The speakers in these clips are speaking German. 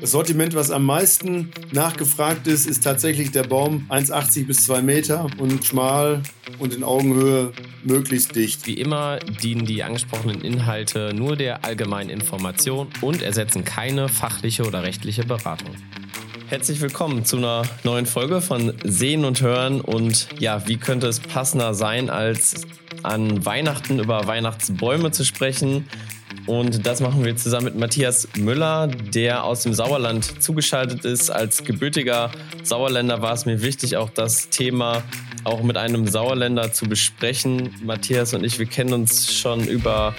Das Sortiment, was am meisten nachgefragt ist, ist tatsächlich der Baum 1,80 bis 2 Meter und schmal und in Augenhöhe möglichst dicht. Wie immer dienen die angesprochenen Inhalte nur der allgemeinen Information und ersetzen keine fachliche oder rechtliche Beratung. Herzlich willkommen zu einer neuen Folge von Sehen und Hören. Und ja, wie könnte es passender sein, als an Weihnachten über Weihnachtsbäume zu sprechen? Und das machen wir zusammen mit Matthias Müller, der aus dem Sauerland zugeschaltet ist. Als gebürtiger Sauerländer war es mir wichtig, auch das Thema auch mit einem Sauerländer zu besprechen. Matthias und ich, wir kennen uns schon über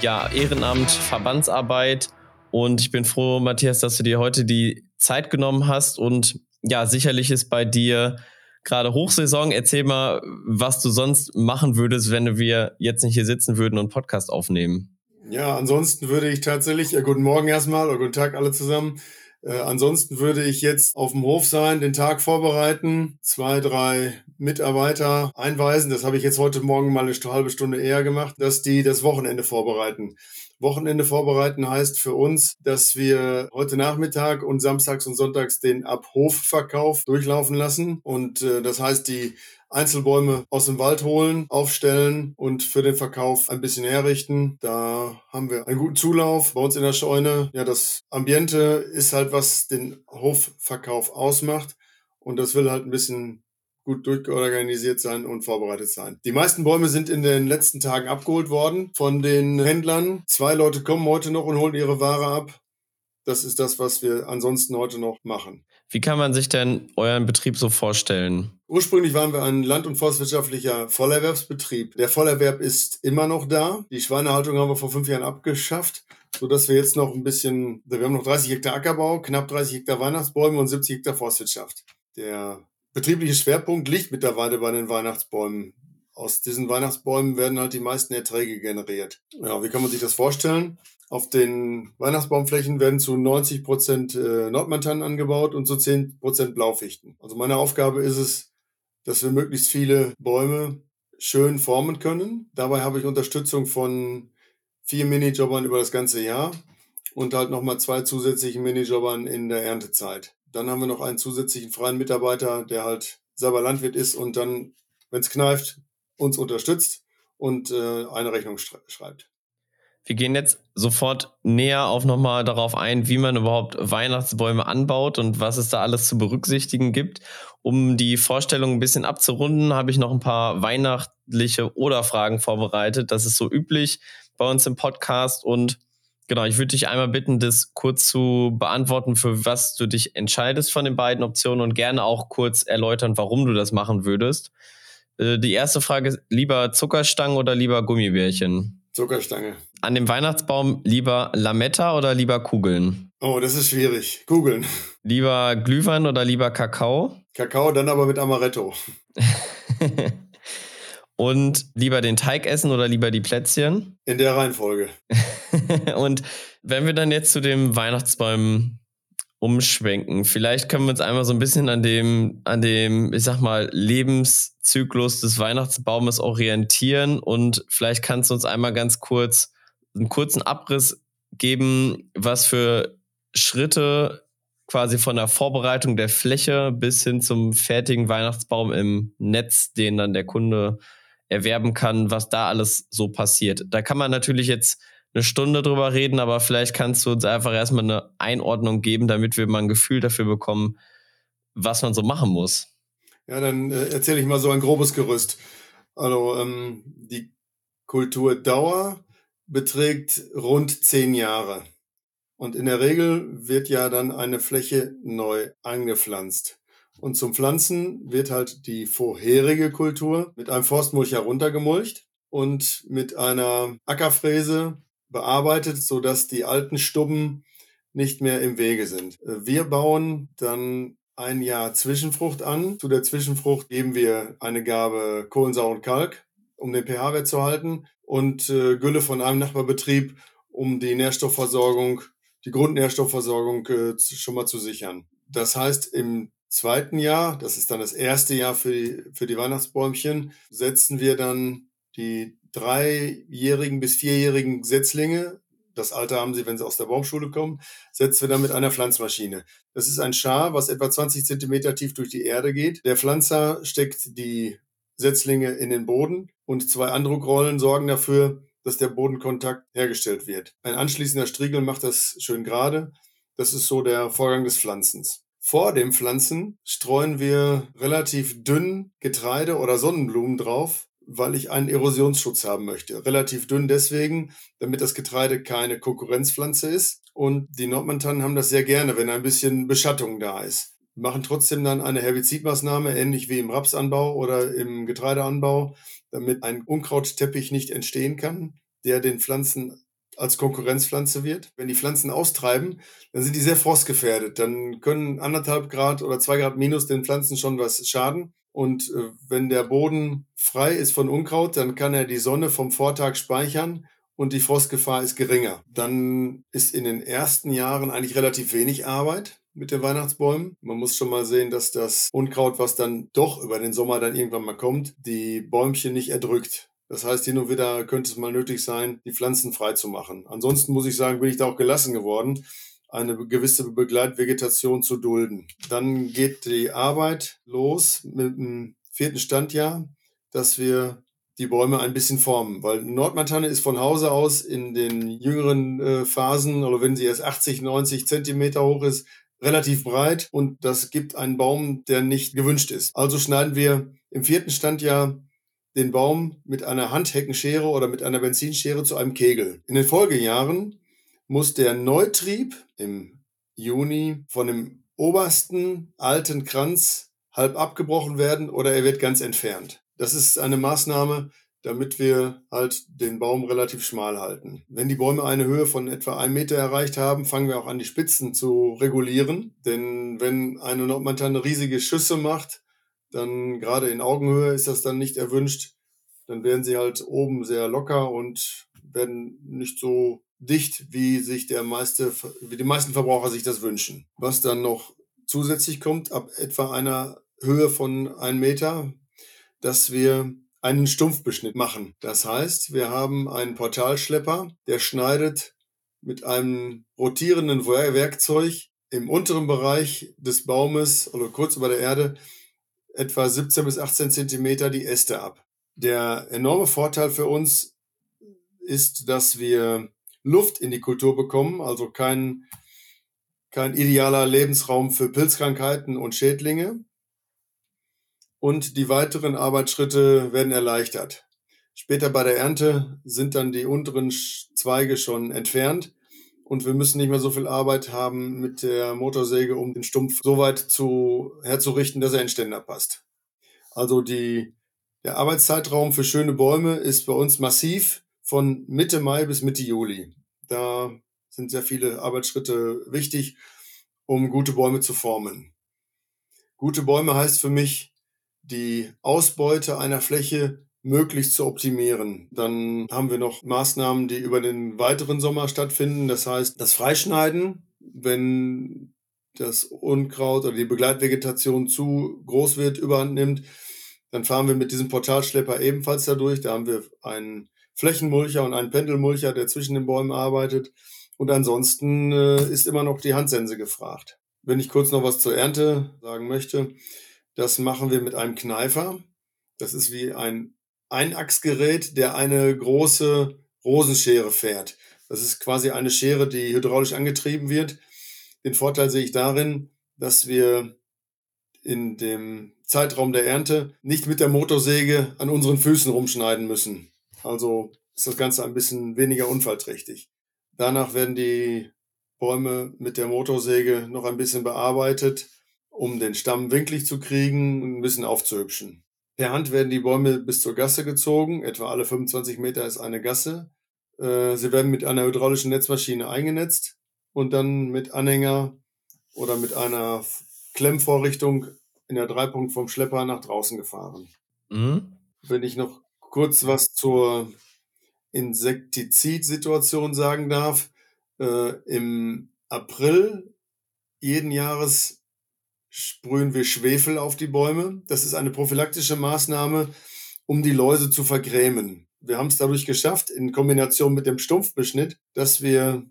ja, Ehrenamt, Verbandsarbeit. Und ich bin froh, Matthias, dass du dir heute die Zeit genommen hast. Und ja, sicherlich ist bei dir gerade Hochsaison. Erzähl mal, was du sonst machen würdest, wenn wir jetzt nicht hier sitzen würden und Podcast aufnehmen. Ja, ansonsten würde ich tatsächlich, ja, guten Morgen erstmal oder guten Tag alle zusammen. Äh, ansonsten würde ich jetzt auf dem Hof sein, den Tag vorbereiten, zwei, drei Mitarbeiter einweisen. Das habe ich jetzt heute Morgen mal eine halbe Stunde eher gemacht, dass die das Wochenende vorbereiten. Wochenende vorbereiten heißt für uns, dass wir heute Nachmittag und samstags und sonntags den Abhofverkauf durchlaufen lassen. Und äh, das heißt, die Einzelbäume aus dem Wald holen, aufstellen und für den Verkauf ein bisschen herrichten. Da haben wir einen guten Zulauf bei uns in der Scheune. Ja, das Ambiente ist halt, was den Hofverkauf ausmacht. Und das will halt ein bisschen gut durchorganisiert sein und vorbereitet sein. Die meisten Bäume sind in den letzten Tagen abgeholt worden von den Händlern. Zwei Leute kommen heute noch und holen ihre Ware ab. Das ist das, was wir ansonsten heute noch machen. Wie kann man sich denn euren Betrieb so vorstellen? Ursprünglich waren wir ein land- und forstwirtschaftlicher Vollerwerbsbetrieb. Der Vollerwerb ist immer noch da. Die Schweinehaltung haben wir vor fünf Jahren abgeschafft, sodass wir jetzt noch ein bisschen, wir haben noch 30 Hektar Ackerbau, knapp 30 Hektar Weihnachtsbäume und 70 Hektar Forstwirtschaft. Der betriebliche Schwerpunkt liegt mittlerweile bei den Weihnachtsbäumen. Aus diesen Weihnachtsbäumen werden halt die meisten Erträge generiert. Ja, wie kann man sich das vorstellen? Auf den Weihnachtsbaumflächen werden zu 90 Prozent äh, Nordmantanen angebaut und zu 10 Prozent Blaufichten. Also meine Aufgabe ist es, dass wir möglichst viele Bäume schön formen können. Dabei habe ich Unterstützung von vier Minijobbern über das ganze Jahr und halt nochmal zwei zusätzlichen Minijobbern in der Erntezeit. Dann haben wir noch einen zusätzlichen freien Mitarbeiter, der halt selber Landwirt ist und dann, wenn es kneift, uns unterstützt und äh, eine Rechnung schreibt. Wir gehen jetzt sofort näher auf nochmal darauf ein, wie man überhaupt Weihnachtsbäume anbaut und was es da alles zu berücksichtigen gibt. Um die Vorstellung ein bisschen abzurunden, habe ich noch ein paar weihnachtliche Oder-Fragen vorbereitet. Das ist so üblich bei uns im Podcast und Genau, ich würde dich einmal bitten, das kurz zu beantworten, für was du dich entscheidest von den beiden Optionen und gerne auch kurz erläutern, warum du das machen würdest. Äh, die erste Frage ist, lieber Zuckerstangen oder lieber Gummibärchen? Zuckerstange. An dem Weihnachtsbaum lieber Lametta oder lieber Kugeln? Oh, das ist schwierig. Kugeln. Lieber Glühwein oder lieber Kakao? Kakao, dann aber mit Amaretto. Und lieber den Teig essen oder lieber die Plätzchen? In der Reihenfolge. Und wenn wir dann jetzt zu dem Weihnachtsbaum umschwenken. Vielleicht können wir uns einmal so ein bisschen an dem, an dem, ich sag mal, Lebenszyklus des Weihnachtsbaumes orientieren und vielleicht kannst du uns einmal ganz kurz einen kurzen Abriss geben, was für Schritte quasi von der Vorbereitung der Fläche bis hin zum fertigen Weihnachtsbaum im Netz, den dann der Kunde erwerben kann, was da alles so passiert. Da kann man natürlich jetzt eine Stunde drüber reden, aber vielleicht kannst du uns einfach erstmal eine Einordnung geben, damit wir mal ein Gefühl dafür bekommen, was man so machen muss. Ja, dann äh, erzähle ich mal so ein grobes Gerüst. Also ähm, die Kulturdauer beträgt rund zehn Jahre. Und in der Regel wird ja dann eine Fläche neu eingepflanzt. Und zum Pflanzen wird halt die vorherige Kultur mit einem Forstmulch heruntergemulcht und mit einer Ackerfräse bearbeitet, sodass die alten Stubben nicht mehr im Wege sind. Wir bauen dann ein Jahr Zwischenfrucht an. Zu der Zwischenfrucht geben wir eine Gabe Kohlensauer und Kalk, um den pH-Wert zu halten und äh, Gülle von einem Nachbarbetrieb, um die Nährstoffversorgung, die Grundnährstoffversorgung äh, schon mal zu sichern. Das heißt, im zweiten Jahr, das ist dann das erste Jahr für die, für die Weihnachtsbäumchen, setzen wir dann die dreijährigen bis vierjährigen Setzlinge das Alter haben sie, wenn sie aus der Baumschule kommen, setzen wir dann mit einer Pflanzmaschine. Das ist ein Schar, was etwa 20 Zentimeter tief durch die Erde geht. Der Pflanzer steckt die Setzlinge in den Boden und zwei Andruckrollen sorgen dafür, dass der Bodenkontakt hergestellt wird. Ein anschließender Striegel macht das schön gerade. Das ist so der Vorgang des Pflanzens. Vor dem Pflanzen streuen wir relativ dünn Getreide oder Sonnenblumen drauf, weil ich einen Erosionsschutz haben möchte. Relativ dünn deswegen, damit das Getreide keine Konkurrenzpflanze ist. Und die Nordmontanen haben das sehr gerne, wenn ein bisschen Beschattung da ist. Machen trotzdem dann eine Herbizidmaßnahme, ähnlich wie im Rapsanbau oder im Getreideanbau, damit ein Unkrautteppich nicht entstehen kann, der den Pflanzen als Konkurrenzpflanze wird. Wenn die Pflanzen austreiben, dann sind die sehr frostgefährdet. Dann können anderthalb Grad oder zwei Grad minus den Pflanzen schon was schaden. Und äh, wenn der Boden frei ist von Unkraut, dann kann er die Sonne vom Vortag speichern und die Frostgefahr ist geringer. Dann ist in den ersten Jahren eigentlich relativ wenig Arbeit mit den Weihnachtsbäumen. Man muss schon mal sehen, dass das Unkraut, was dann doch über den Sommer dann irgendwann mal kommt, die Bäumchen nicht erdrückt. Das heißt, hin und wieder könnte es mal nötig sein, die Pflanzen frei zu machen. Ansonsten muss ich sagen, bin ich da auch gelassen geworden, eine gewisse Begleitvegetation zu dulden. Dann geht die Arbeit los mit dem vierten Standjahr, dass wir die Bäume ein bisschen formen, weil Nordmantanne ist von Hause aus in den jüngeren äh, Phasen, oder wenn sie erst 80, 90 Zentimeter hoch ist, relativ breit und das gibt einen Baum, der nicht gewünscht ist. Also schneiden wir im vierten Standjahr den Baum mit einer Handheckenschere oder mit einer Benzinschere zu einem Kegel. In den Folgejahren muss der Neutrieb im Juni von dem obersten alten Kranz halb abgebrochen werden oder er wird ganz entfernt. Das ist eine Maßnahme, damit wir halt den Baum relativ schmal halten. Wenn die Bäume eine Höhe von etwa einem Meter erreicht haben, fangen wir auch an, die Spitzen zu regulieren. Denn wenn eine Nordmontane riesige Schüsse macht, dann gerade in Augenhöhe ist das dann nicht erwünscht. Dann werden sie halt oben sehr locker und werden nicht so dicht, wie sich der meiste, wie die meisten Verbraucher sich das wünschen. Was dann noch zusätzlich kommt, ab etwa einer Höhe von einem Meter, dass wir einen Stumpfbeschnitt machen. Das heißt, wir haben einen Portalschlepper, der schneidet mit einem rotierenden Werkzeug im unteren Bereich des Baumes oder kurz über der Erde etwa 17 bis 18 Zentimeter die Äste ab. Der enorme Vorteil für uns ist, dass wir Luft in die Kultur bekommen, also kein, kein idealer Lebensraum für Pilzkrankheiten und Schädlinge. Und die weiteren Arbeitsschritte werden erleichtert. Später bei der Ernte sind dann die unteren Zweige schon entfernt und wir müssen nicht mehr so viel Arbeit haben mit der Motorsäge, um den Stumpf so weit zu, herzurichten, dass er in Ständer passt. Also die, der Arbeitszeitraum für schöne Bäume ist bei uns massiv von Mitte Mai bis Mitte Juli. Da sind sehr viele Arbeitsschritte wichtig, um gute Bäume zu formen. Gute Bäume heißt für mich, die Ausbeute einer Fläche möglichst zu optimieren. Dann haben wir noch Maßnahmen, die über den weiteren Sommer stattfinden. Das heißt, das Freischneiden, wenn das Unkraut oder die Begleitvegetation zu groß wird, überhand nimmt, dann fahren wir mit diesem Portalschlepper ebenfalls dadurch. Da haben wir einen Flächenmulcher und einen Pendelmulcher, der zwischen den Bäumen arbeitet. Und ansonsten äh, ist immer noch die Handsense gefragt. Wenn ich kurz noch was zur Ernte sagen möchte, das machen wir mit einem Kneifer. Das ist wie ein Einachsgerät, der eine große Rosenschere fährt. Das ist quasi eine Schere, die hydraulisch angetrieben wird. Den Vorteil sehe ich darin, dass wir in dem Zeitraum der Ernte nicht mit der Motorsäge an unseren Füßen rumschneiden müssen. Also ist das Ganze ein bisschen weniger unfallträchtig. Danach werden die Bäume mit der Motorsäge noch ein bisschen bearbeitet um den Stamm winklig zu kriegen und ein bisschen aufzuhübschen. Per Hand werden die Bäume bis zur Gasse gezogen. Etwa alle 25 Meter ist eine Gasse. Äh, sie werden mit einer hydraulischen Netzmaschine eingenetzt und dann mit Anhänger oder mit einer Klemmvorrichtung in der Dreipunkt vom Schlepper nach draußen gefahren. Mhm. Wenn ich noch kurz was zur Insektizidsituation sagen darf. Äh, Im April jeden Jahres sprühen wir Schwefel auf die Bäume. Das ist eine prophylaktische Maßnahme, um die Läuse zu vergrämen. wir haben es dadurch geschafft, in Kombination mit dem Stumpfbeschnitt, dass wir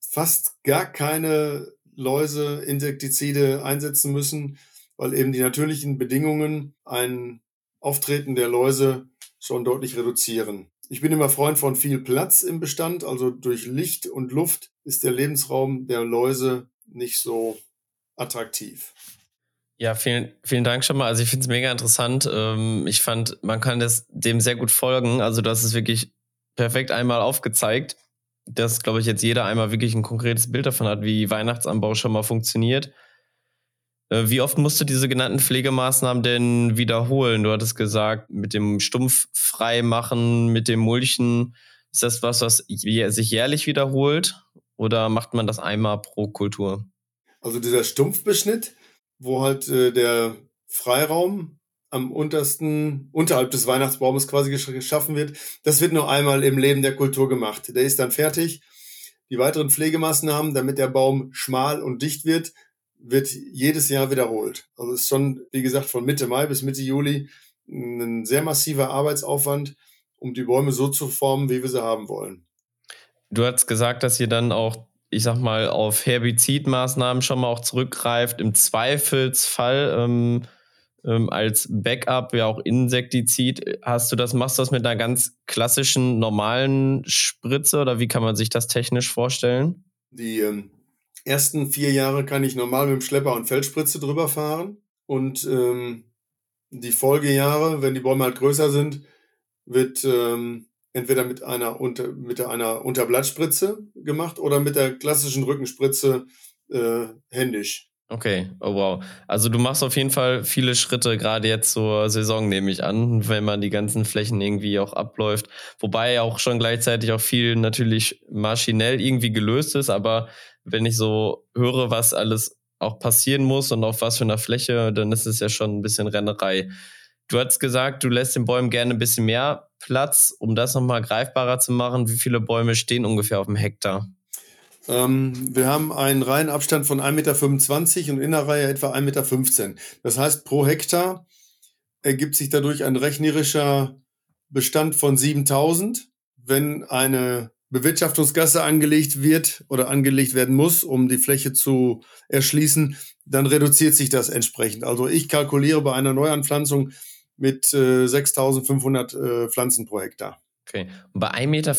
fast gar keine Läuse, Insektizide einsetzen müssen, weil eben die natürlichen Bedingungen ein Auftreten der Läuse schon deutlich reduzieren. Ich bin immer Freund von viel Platz im Bestand, also durch Licht und Luft ist der Lebensraum der Läuse nicht so attraktiv. Ja, vielen, vielen Dank schon mal. Also ich finde es mega interessant. Ähm, ich fand, man kann das dem sehr gut folgen. Also hast es wirklich perfekt einmal aufgezeigt, dass, glaube ich, jetzt jeder einmal wirklich ein konkretes Bild davon hat, wie Weihnachtsanbau schon mal funktioniert. Äh, wie oft musst du diese genannten Pflegemaßnahmen denn wiederholen? Du hattest gesagt, mit dem Stumpf freimachen, mit dem Mulchen. Ist das was, was sich jährlich wiederholt? Oder macht man das einmal pro Kultur? Also dieser Stumpfbeschnitt, wo halt äh, der Freiraum am untersten, unterhalb des Weihnachtsbaumes quasi geschaffen wird, das wird nur einmal im Leben der Kultur gemacht. Der ist dann fertig. Die weiteren Pflegemaßnahmen, damit der Baum schmal und dicht wird, wird jedes Jahr wiederholt. Also ist schon, wie gesagt, von Mitte Mai bis Mitte Juli ein sehr massiver Arbeitsaufwand, um die Bäume so zu formen, wie wir sie haben wollen. Du hast gesagt, dass ihr dann auch, ich sag mal, auf Herbizidmaßnahmen schon mal auch zurückgreift. Im Zweifelsfall ähm, ähm, als Backup ja auch Insektizid. Hast du das, machst du das mit einer ganz klassischen normalen Spritze oder wie kann man sich das technisch vorstellen? Die ähm, ersten vier Jahre kann ich normal mit dem Schlepper und Feldspritze drüber fahren. Und ähm, die Folgejahre, wenn die Bäume halt größer sind, wird ähm, entweder mit einer, unter, mit einer Unterblattspritze gemacht oder mit der klassischen Rückenspritze äh, händisch. Okay, oh wow. Also du machst auf jeden Fall viele Schritte, gerade jetzt zur Saison, nehme ich an, wenn man die ganzen Flächen irgendwie auch abläuft. Wobei auch schon gleichzeitig auch viel natürlich maschinell irgendwie gelöst ist, aber wenn ich so höre, was alles auch passieren muss und auf was für einer Fläche, dann ist es ja schon ein bisschen Rennerei. Du hast gesagt, du lässt den Bäumen gerne ein bisschen mehr Platz, um das nochmal greifbarer zu machen. Wie viele Bäume stehen ungefähr auf dem Hektar? Ähm, wir haben einen Reihenabstand von 1,25 Meter und in der Reihe etwa 1,15 Meter. Das heißt, pro Hektar ergibt sich dadurch ein rechnerischer Bestand von 7000. Wenn eine Bewirtschaftungsgasse angelegt wird oder angelegt werden muss, um die Fläche zu erschließen, dann reduziert sich das entsprechend. Also ich kalkuliere bei einer Neuanpflanzung mit äh, 6500 äh, Pflanzen pro Hektar. Okay. Und bei 1,50 Meter,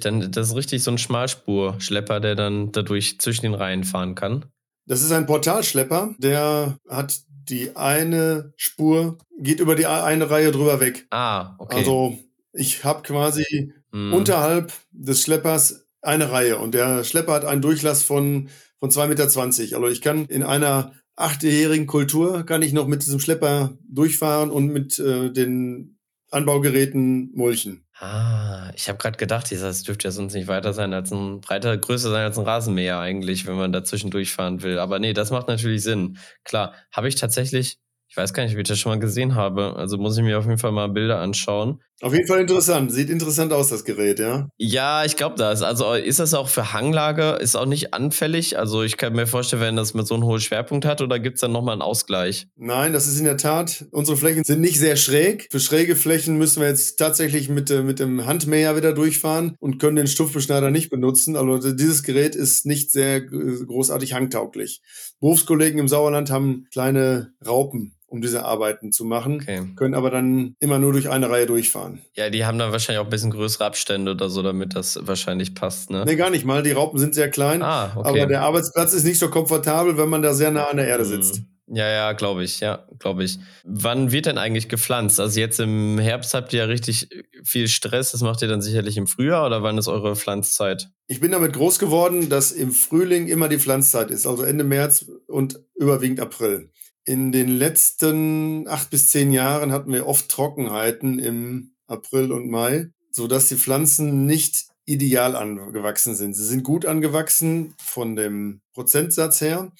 dann das ist richtig so ein Schmalspurschlepper, der dann dadurch zwischen den Reihen fahren kann. Das ist ein Portalschlepper, der hat die eine Spur, geht über die eine Reihe drüber weg. Ah, okay. Also ich habe quasi hm. unterhalb des Schleppers eine Reihe und der Schlepper hat einen Durchlass von, von 2,20 Meter. Also ich kann in einer achtjährigen Kultur kann ich noch mit diesem Schlepper durchfahren und mit äh, den Anbaugeräten mulchen. Ah, ich habe gerade gedacht, das dürfte ja sonst nicht weiter sein als ein breiter, größer sein als ein Rasenmäher eigentlich, wenn man dazwischen durchfahren will. Aber nee, das macht natürlich Sinn. Klar, habe ich tatsächlich ich weiß gar nicht, ob ich das schon mal gesehen habe. Also muss ich mir auf jeden Fall mal Bilder anschauen. Auf jeden Fall interessant. Sieht interessant aus, das Gerät, ja? Ja, ich glaube das. Also ist das auch für Hanglage? Ist auch nicht anfällig? Also ich kann mir vorstellen, wenn das mit so einem hohen Schwerpunkt hat, oder gibt es dann nochmal einen Ausgleich? Nein, das ist in der Tat, unsere Flächen sind nicht sehr schräg. Für schräge Flächen müssen wir jetzt tatsächlich mit, äh, mit dem Handmäher wieder durchfahren und können den Stumpfbeschneider nicht benutzen. Also dieses Gerät ist nicht sehr großartig hangtauglich. Berufskollegen im Sauerland haben kleine Raupen um diese Arbeiten zu machen, okay. können aber dann immer nur durch eine Reihe durchfahren. Ja, die haben dann wahrscheinlich auch ein bisschen größere Abstände oder so, damit das wahrscheinlich passt, ne? Nee, gar nicht mal. Die Raupen sind sehr klein, ah, okay. aber der Arbeitsplatz ist nicht so komfortabel, wenn man da sehr nah an der Erde sitzt. Mhm. Ja, ja, glaube ich, ja, glaube ich. Wann wird denn eigentlich gepflanzt? Also jetzt im Herbst habt ihr ja richtig viel Stress, das macht ihr dann sicherlich im Frühjahr oder wann ist eure Pflanzzeit? Ich bin damit groß geworden, dass im Frühling immer die Pflanzzeit ist, also Ende März und überwiegend April. In den letzten acht bis zehn Jahren hatten wir oft Trockenheiten im April und Mai, sodass die Pflanzen nicht ideal angewachsen sind. Sie sind gut angewachsen von dem Prozentsatz her,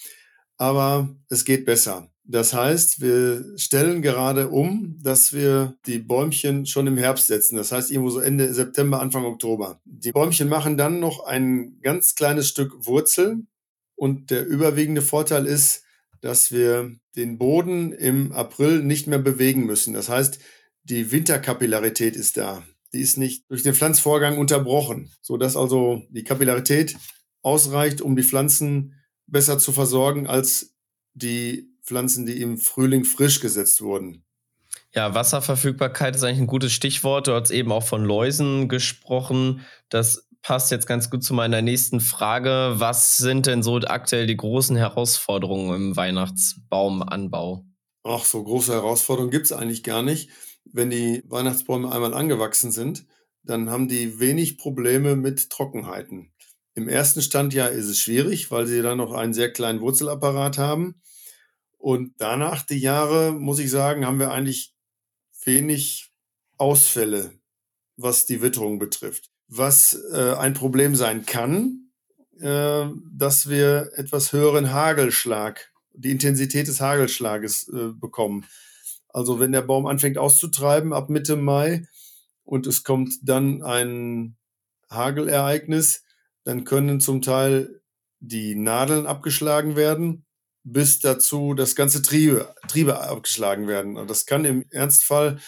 aber es geht besser. Das heißt, wir stellen gerade um, dass wir die Bäumchen schon im Herbst setzen. Das heißt, irgendwo so Ende September, Anfang Oktober. Die Bäumchen machen dann noch ein ganz kleines Stück Wurzel. Und der überwiegende Vorteil ist, dass wir den Boden im April nicht mehr bewegen müssen. Das heißt, die Winterkapillarität ist da. die ist nicht durch den Pflanzvorgang unterbrochen, sodass also die Kapillarität ausreicht, um die Pflanzen besser zu versorgen als die Pflanzen, die im Frühling frisch gesetzt wurden. Ja, Wasserverfügbarkeit ist eigentlich ein gutes Stichwort. Du hast eben auch von Läusen gesprochen. Das passt jetzt ganz gut zu meiner nächsten Frage. Was sind denn so aktuell die großen Herausforderungen im Weihnachtsbaumanbau? Ach, so große Herausforderungen gibt es eigentlich gar nicht. Wenn die Weihnachtsbäume einmal angewachsen sind, dann haben die wenig Probleme mit Trockenheiten. Im ersten Standjahr ist es schwierig, weil sie dann noch einen sehr kleinen Wurzelapparat haben. Und danach die Jahre, muss ich sagen, haben wir eigentlich wenig Ausfälle, was die Witterung betrifft. Was äh, ein Problem sein kann, äh, dass wir etwas höheren Hagelschlag, die Intensität des Hagelschlages äh, bekommen. Also wenn der Baum anfängt auszutreiben ab Mitte Mai und es kommt dann ein Hagelereignis, dann können zum Teil die Nadeln abgeschlagen werden bis dazu das ganze Triebe, Triebe abgeschlagen werden. Und das kann im Ernstfall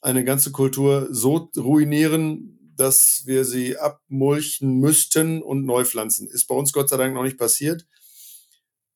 eine ganze Kultur so ruinieren, dass wir sie abmulchen müssten und neu pflanzen. Ist bei uns Gott sei Dank noch nicht passiert.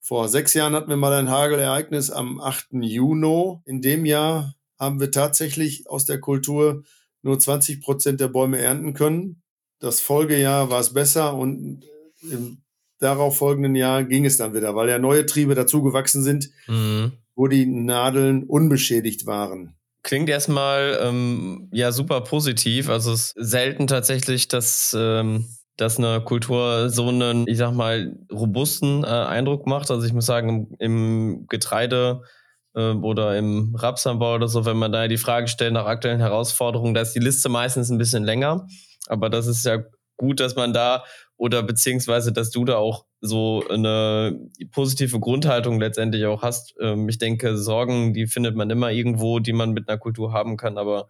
Vor sechs Jahren hatten wir mal ein Hagelereignis am 8. Juni. In dem Jahr haben wir tatsächlich aus der Kultur nur 20 Prozent der Bäume ernten können. Das Folgejahr war es besser und im darauf folgenden Jahr ging es dann wieder, weil ja neue Triebe dazugewachsen sind, mhm. wo die Nadeln unbeschädigt waren. Klingt erstmal ähm, ja super positiv. Also es ist selten tatsächlich, dass, ähm, dass eine Kultur so einen, ich sag mal, robusten äh, Eindruck macht. Also ich muss sagen, im, im Getreide äh, oder im Rapsanbau oder so, wenn man da die Frage stellt nach aktuellen Herausforderungen, da ist die Liste meistens ein bisschen länger. Aber das ist ja gut, dass man da oder beziehungsweise, dass du da auch so eine positive Grundhaltung letztendlich auch hast. Ähm, ich denke, Sorgen, die findet man immer irgendwo, die man mit einer Kultur haben kann, aber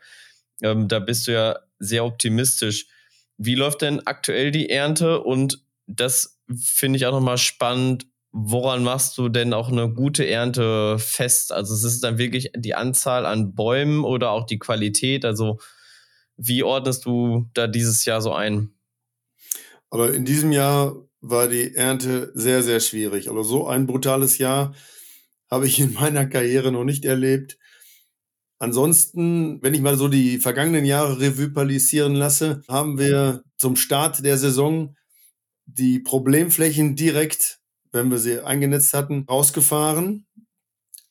ähm, da bist du ja sehr optimistisch. Wie läuft denn aktuell die Ernte? Und das finde ich auch nochmal spannend. Woran machst du denn auch eine gute Ernte fest? Also es ist dann wirklich die Anzahl an Bäumen oder auch die Qualität? Also wie ordnest du da dieses Jahr so ein? Aber in diesem Jahr war die Ernte sehr, sehr schwierig. Also so ein brutales Jahr habe ich in meiner Karriere noch nicht erlebt. Ansonsten, wenn ich mal so die vergangenen Jahre Revue palisieren lasse, haben wir zum Start der Saison die Problemflächen direkt, wenn wir sie eingenetzt hatten, rausgefahren,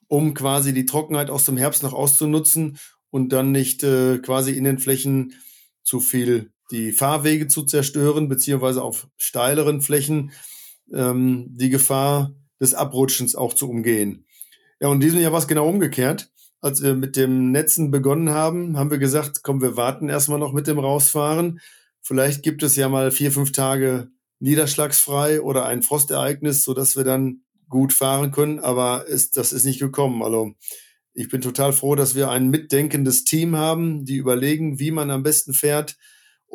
um quasi die Trockenheit aus dem Herbst noch auszunutzen und dann nicht äh, quasi in den Flächen zu viel die Fahrwege zu zerstören, beziehungsweise auf steileren Flächen ähm, die Gefahr des Abrutschens auch zu umgehen. Ja, und in diesem Jahr war es genau umgekehrt. Als wir mit dem Netzen begonnen haben, haben wir gesagt, komm, wir warten erstmal noch mit dem Rausfahren. Vielleicht gibt es ja mal vier, fünf Tage niederschlagsfrei oder ein Frostereignis, sodass wir dann gut fahren können. Aber ist, das ist nicht gekommen. Also ich bin total froh, dass wir ein mitdenkendes Team haben, die überlegen, wie man am besten fährt,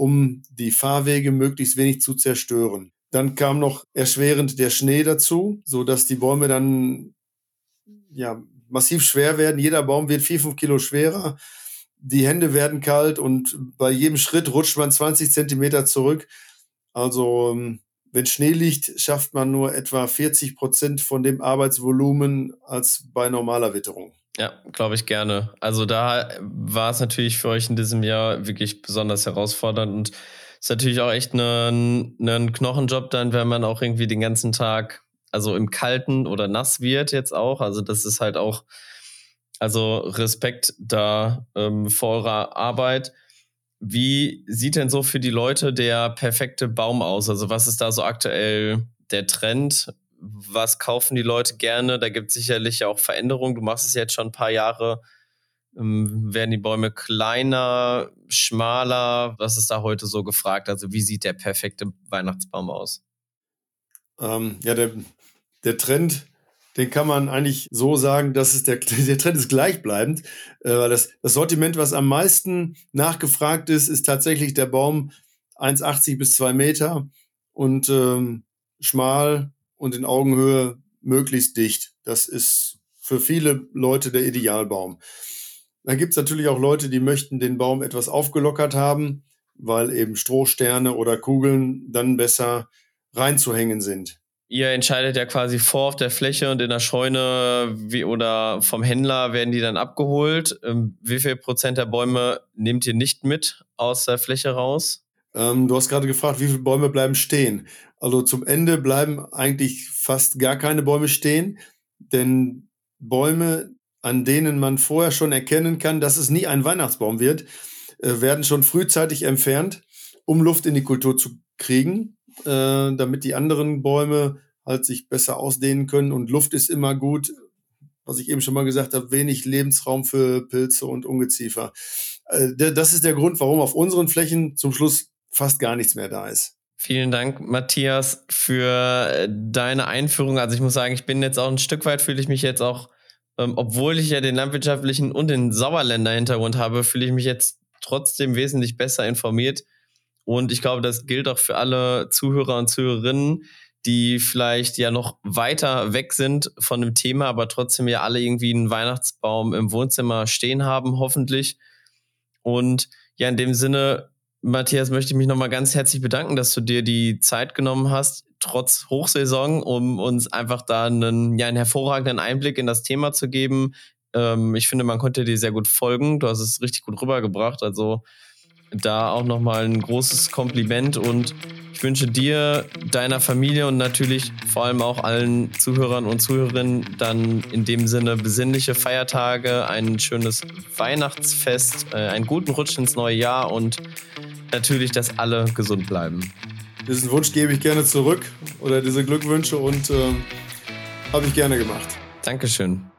um die Fahrwege möglichst wenig zu zerstören. Dann kam noch erschwerend der Schnee dazu, so dass die Bäume dann ja massiv schwer werden. Jeder Baum wird vier, fünf Kilo schwerer. Die Hände werden kalt und bei jedem Schritt rutscht man 20 Zentimeter zurück. Also ähm, wenn Schnee liegt, schafft man nur etwa 40 Prozent von dem Arbeitsvolumen als bei normaler Witterung. Ja, glaube ich gerne. Also da war es natürlich für euch in diesem Jahr wirklich besonders herausfordernd und ist natürlich auch echt ein, ein Knochenjob dann, wenn man auch irgendwie den ganzen Tag, also im Kalten oder nass wird jetzt auch. Also das ist halt auch, also Respekt da ähm, vor eurer Arbeit. Wie sieht denn so für die Leute der perfekte Baum aus? Also was ist da so aktuell der Trend? was kaufen die Leute gerne? Da gibt es sicherlich auch Veränderungen. Du machst es jetzt schon ein paar Jahre. Ähm, werden die Bäume kleiner, schmaler? Was ist da heute so gefragt? Also wie sieht der perfekte Weihnachtsbaum aus? Ähm, ja, der, der Trend, den kann man eigentlich so sagen, dass es der, der Trend ist gleichbleibend. Äh, das, das Sortiment, was am meisten nachgefragt ist, ist tatsächlich der Baum 1,80 bis 2 Meter und ähm, schmal, und in Augenhöhe möglichst dicht. Das ist für viele Leute der Idealbaum. Dann gibt es natürlich auch Leute, die möchten den Baum etwas aufgelockert haben, weil eben Strohsterne oder Kugeln dann besser reinzuhängen sind. Ihr entscheidet ja quasi vor auf der Fläche und in der Scheune wie, oder vom Händler werden die dann abgeholt. Ähm, wie viel Prozent der Bäume nehmt ihr nicht mit aus der Fläche raus? Ähm, du hast gerade gefragt, wie viele Bäume bleiben stehen. Also zum Ende bleiben eigentlich fast gar keine Bäume stehen, denn Bäume, an denen man vorher schon erkennen kann, dass es nie ein Weihnachtsbaum wird, äh, werden schon frühzeitig entfernt, um Luft in die Kultur zu kriegen, äh, damit die anderen Bäume halt sich besser ausdehnen können. Und Luft ist immer gut, was ich eben schon mal gesagt habe, wenig Lebensraum für Pilze und Ungeziefer. Äh, das ist der Grund, warum auf unseren Flächen zum Schluss fast gar nichts mehr da ist. Vielen Dank, Matthias, für äh, deine Einführung. Also ich muss sagen, ich bin jetzt auch ein Stück weit, fühle ich mich jetzt auch, ähm, obwohl ich ja den landwirtschaftlichen und den Sauerländer-Hintergrund habe, fühle ich mich jetzt trotzdem wesentlich besser informiert. Und ich glaube, das gilt auch für alle Zuhörer und Zuhörerinnen, die vielleicht ja noch weiter weg sind von dem Thema, aber trotzdem ja alle irgendwie einen Weihnachtsbaum im Wohnzimmer stehen haben, hoffentlich. Und ja, in dem Sinne Matthias, möchte ich mich nochmal ganz herzlich bedanken, dass du dir die Zeit genommen hast, trotz Hochsaison, um uns einfach da einen, ja, einen hervorragenden Einblick in das Thema zu geben. Ähm, ich finde, man konnte dir sehr gut folgen. Du hast es richtig gut rübergebracht. Also da auch nochmal ein großes Kompliment und ich wünsche dir, deiner Familie und natürlich vor allem auch allen Zuhörern und Zuhörerinnen dann in dem Sinne besinnliche Feiertage, ein schönes Weihnachtsfest, äh, einen guten Rutsch ins neue Jahr und natürlich, dass alle gesund bleiben. Diesen Wunsch gebe ich gerne zurück oder diese Glückwünsche und äh, habe ich gerne gemacht. Dankeschön.